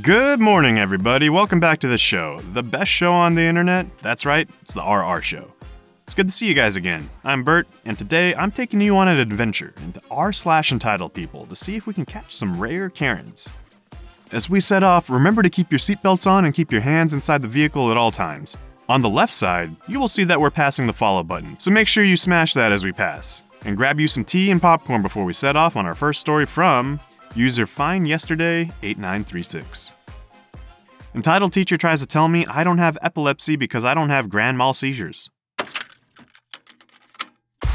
Good morning, everybody. Welcome back to the show. The best show on the internet. That's right, it's the RR Show. It's good to see you guys again. I'm Bert, and today I'm taking you on an adventure into r slash entitled people to see if we can catch some rare Karens. As we set off, remember to keep your seatbelts on and keep your hands inside the vehicle at all times. On the left side, you will see that we're passing the follow button, so make sure you smash that as we pass. And grab you some tea and popcorn before we set off on our first story from user Fine Yesterday 8936. Entitled teacher tries to tell me I don't have epilepsy because I don't have grand mal seizures.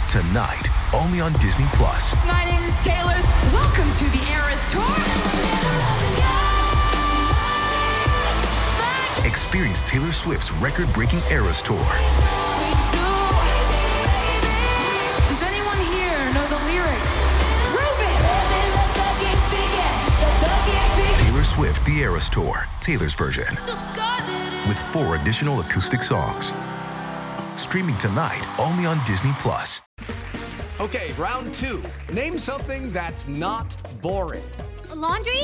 Tonight, only on Disney Plus. My name is Taylor. Welcome to the Eras Tour. Experience Taylor Swift's record-breaking Eras Tour. Swift The Eras Tour, Taylor's version, with four additional acoustic songs. Streaming tonight, only on Disney Plus. Okay, round two. Name something that's not boring. A laundry?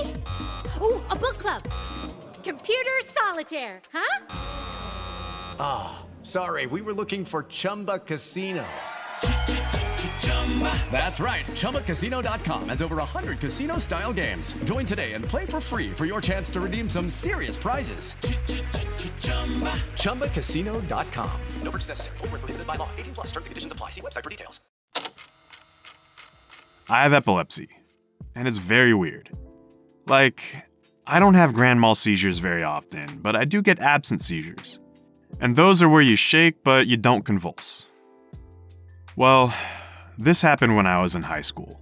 Ooh, a book club. Computer solitaire, huh? Ah, sorry, we were looking for Chumba Casino. That's right. ChumbaCasino.com has over 100 casino style games. Join today and play for free for your chance to redeem some serious prizes. ChumbaCasino.com. No purchase necessary. Void where prohibited by law. 18 plus terms and conditions apply. See website for details. I have epilepsy, and it's very weird. Like, I don't have grand mal seizures very often, but I do get absent seizures. And those are where you shake, but you don't convulse. Well, this happened when I was in high school.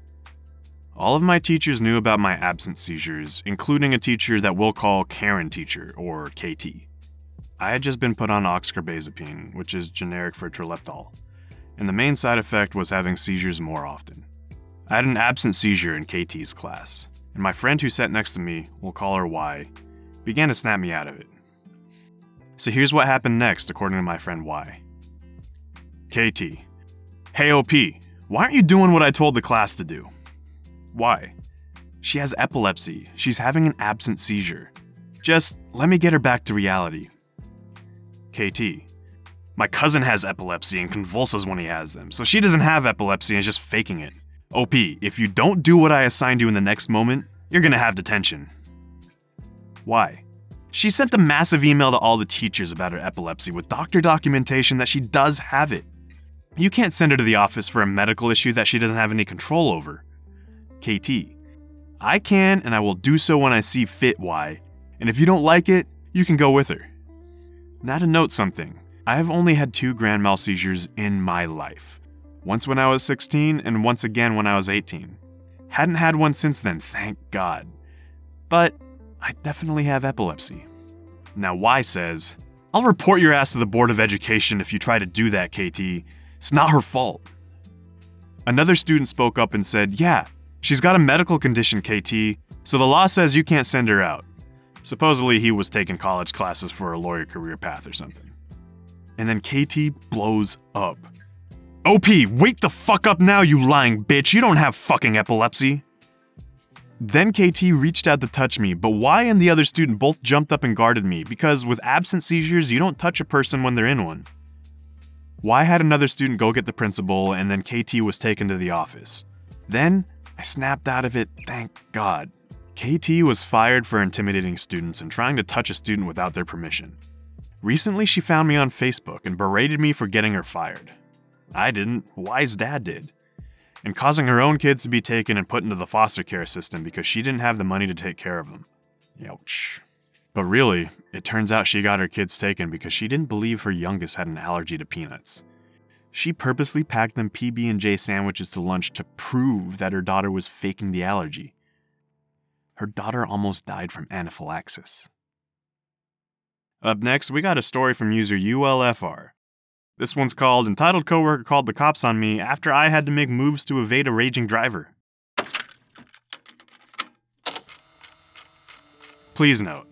All of my teachers knew about my absent seizures, including a teacher that we'll call Karen Teacher, or KT. I had just been put on oxcarbazepine, which is generic for Trileptal, and the main side effect was having seizures more often. I had an absent seizure in KT's class, and my friend who sat next to me, we'll call her Y, began to snap me out of it. So here's what happened next, according to my friend Y. KT. Hey OP, why aren't you doing what I told the class to do? Why? She has epilepsy. She's having an absent seizure. Just let me get her back to reality. KT. My cousin has epilepsy and convulses when he has them, so she doesn't have epilepsy and is just faking it. OP, if you don't do what I assigned you in the next moment, you're gonna have detention. Why? She sent a massive email to all the teachers about her epilepsy with doctor documentation that she does have it. You can't send her to the office for a medical issue that she doesn't have any control over. KT. I can and I will do so when I see fit, Y. And if you don't like it, you can go with her. Now to note something I have only had two grand mal seizures in my life once when I was 16 and once again when I was 18. Hadn't had one since then, thank God. But I definitely have epilepsy. Now, Y says, I'll report your ass to the Board of Education if you try to do that, KT. It's not her fault. Another student spoke up and said, Yeah, she's got a medical condition, KT, so the law says you can't send her out. Supposedly, he was taking college classes for a lawyer career path or something. And then KT blows up. OP, wake the fuck up now, you lying bitch. You don't have fucking epilepsy. Then KT reached out to touch me, but Y and the other student both jumped up and guarded me because with absent seizures, you don't touch a person when they're in one. Y had another student go get the principal, and then KT was taken to the office. Then I snapped out of it, thank God. KT was fired for intimidating students and trying to touch a student without their permission. Recently, she found me on Facebook and berated me for getting her fired. I didn't, Y's dad did. And causing her own kids to be taken and put into the foster care system because she didn't have the money to take care of them. Ouch. But really, it turns out she got her kids taken because she didn't believe her youngest had an allergy to peanuts. She purposely packed them PB&J sandwiches to lunch to prove that her daughter was faking the allergy. Her daughter almost died from anaphylaxis. Up next, we got a story from user ULFR. This one's called Entitled Coworker Called the Cops on Me After I Had to Make Moves to Evade a Raging Driver. Please note,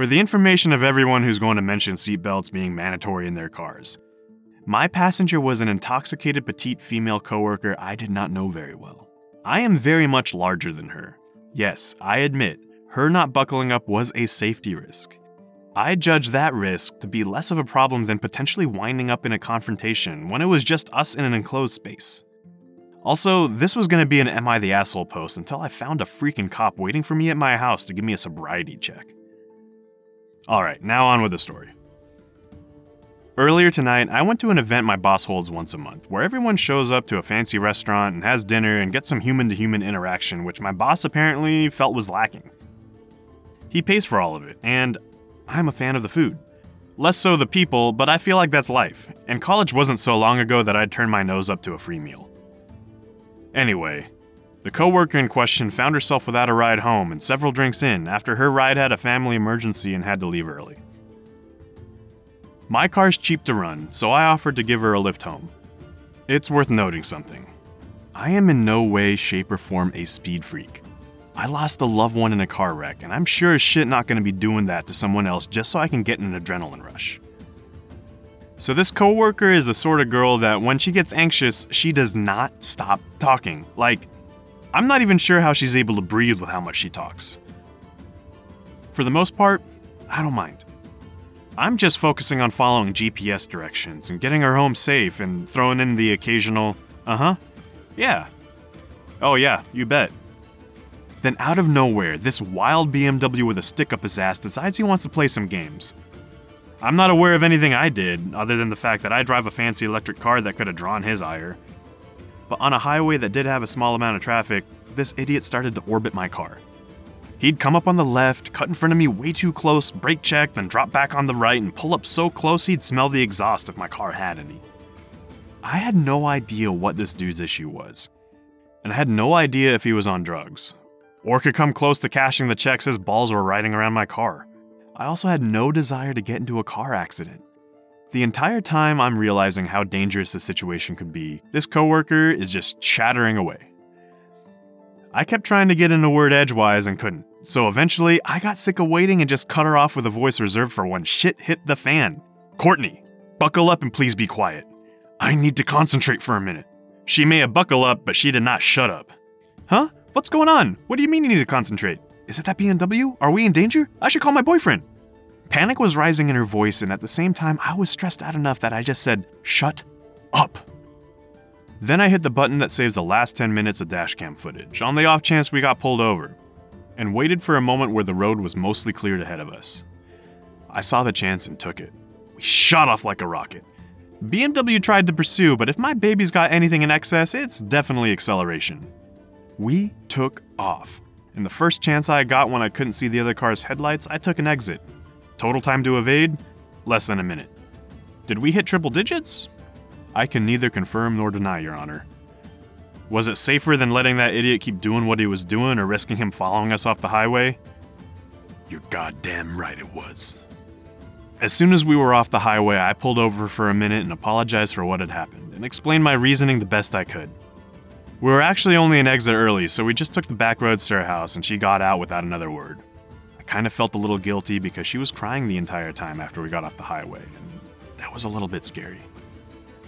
for the information of everyone who's going to mention seatbelts being mandatory in their cars, my passenger was an intoxicated petite female coworker I did not know very well. I am very much larger than her. Yes, I admit, her not buckling up was a safety risk. I judge that risk to be less of a problem than potentially winding up in a confrontation when it was just us in an enclosed space. Also, this was going to be an Am I the Asshole post until I found a freaking cop waiting for me at my house to give me a sobriety check. Alright, now on with the story. Earlier tonight, I went to an event my boss holds once a month, where everyone shows up to a fancy restaurant and has dinner and gets some human to human interaction, which my boss apparently felt was lacking. He pays for all of it, and I'm a fan of the food. Less so the people, but I feel like that's life, and college wasn't so long ago that I'd turn my nose up to a free meal. Anyway, the coworker in question found herself without a ride home and several drinks in after her ride had a family emergency and had to leave early. My car's cheap to run, so I offered to give her a lift home. It's worth noting something. I am in no way, shape, or form a speed freak. I lost a loved one in a car wreck, and I'm sure as shit not gonna be doing that to someone else just so I can get an adrenaline rush. So, this coworker is the sort of girl that when she gets anxious, she does not stop talking. Like, I'm not even sure how she's able to breathe with how much she talks. For the most part, I don't mind. I'm just focusing on following GPS directions and getting her home safe and throwing in the occasional, uh huh, yeah. Oh, yeah, you bet. Then, out of nowhere, this wild BMW with a stick up his ass decides he wants to play some games. I'm not aware of anything I did, other than the fact that I drive a fancy electric car that could have drawn his ire. But on a highway that did have a small amount of traffic, this idiot started to orbit my car. He'd come up on the left, cut in front of me way too close, brake check, then drop back on the right, and pull up so close he'd smell the exhaust if my car had any. I had no idea what this dude's issue was, and I had no idea if he was on drugs, or could come close to cashing the checks his balls were riding around my car. I also had no desire to get into a car accident. The entire time I'm realizing how dangerous the situation could be, this coworker is just chattering away. I kept trying to get in a word edgewise and couldn't, so eventually I got sick of waiting and just cut her off with a voice reserved for when shit hit the fan. Courtney, buckle up and please be quiet. I need to concentrate for a minute. She may have buckle up, but she did not shut up. Huh? What's going on? What do you mean you need to concentrate? Is it that BMW? Are we in danger? I should call my boyfriend. Panic was rising in her voice, and at the same time, I was stressed out enough that I just said, Shut up. Then I hit the button that saves the last 10 minutes of dashcam footage, on the off chance we got pulled over, and waited for a moment where the road was mostly cleared ahead of us. I saw the chance and took it. We shot off like a rocket. BMW tried to pursue, but if my baby's got anything in excess, it's definitely acceleration. We took off. And the first chance I got when I couldn't see the other car's headlights, I took an exit. Total time to evade? Less than a minute. Did we hit triple digits? I can neither confirm nor deny, Your Honor. Was it safer than letting that idiot keep doing what he was doing or risking him following us off the highway? You're goddamn right it was. As soon as we were off the highway, I pulled over for a minute and apologized for what had happened and explained my reasoning the best I could. We were actually only an exit early, so we just took the back roads to her house and she got out without another word. Kind of felt a little guilty because she was crying the entire time after we got off the highway, and that was a little bit scary.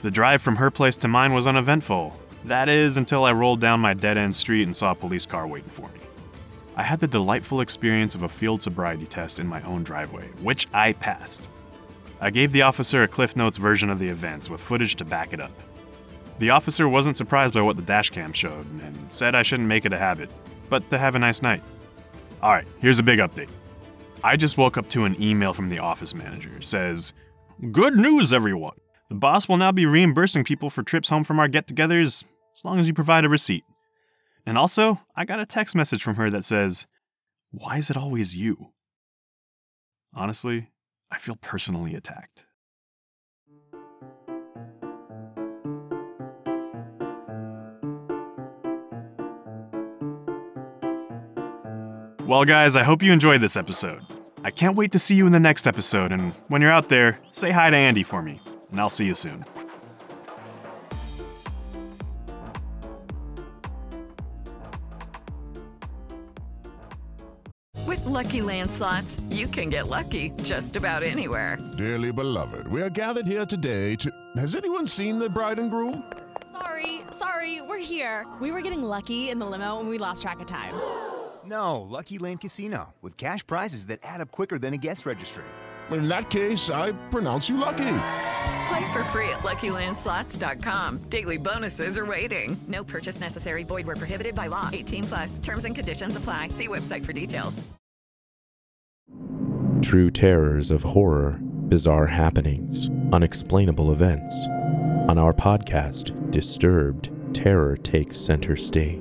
The drive from her place to mine was uneventful. That is, until I rolled down my dead end street and saw a police car waiting for me. I had the delightful experience of a field sobriety test in my own driveway, which I passed. I gave the officer a Cliff Notes version of the events with footage to back it up. The officer wasn't surprised by what the dashcam showed and said I shouldn't make it a habit, but to have a nice night. Alright, here's a big update. I just woke up to an email from the office manager. Says, Good news, everyone! The boss will now be reimbursing people for trips home from our get togethers as long as you provide a receipt. And also, I got a text message from her that says, Why is it always you? Honestly, I feel personally attacked. Well, guys, I hope you enjoyed this episode. I can't wait to see you in the next episode, and when you're out there, say hi to Andy for me, and I'll see you soon. With Lucky Land slots, you can get lucky just about anywhere. Dearly beloved, we are gathered here today to. Has anyone seen the bride and groom? Sorry, sorry, we're here. We were getting lucky in the limo and we lost track of time. No, Lucky Land Casino, with cash prizes that add up quicker than a guest registry. In that case, I pronounce you lucky. Play for free at LuckyLandSlots.com. Daily bonuses are waiting. No purchase necessary. Void where prohibited by law. 18 plus. Terms and conditions apply. See website for details. True terrors of horror, bizarre happenings, unexplainable events. On our podcast, Disturbed, terror takes center stage.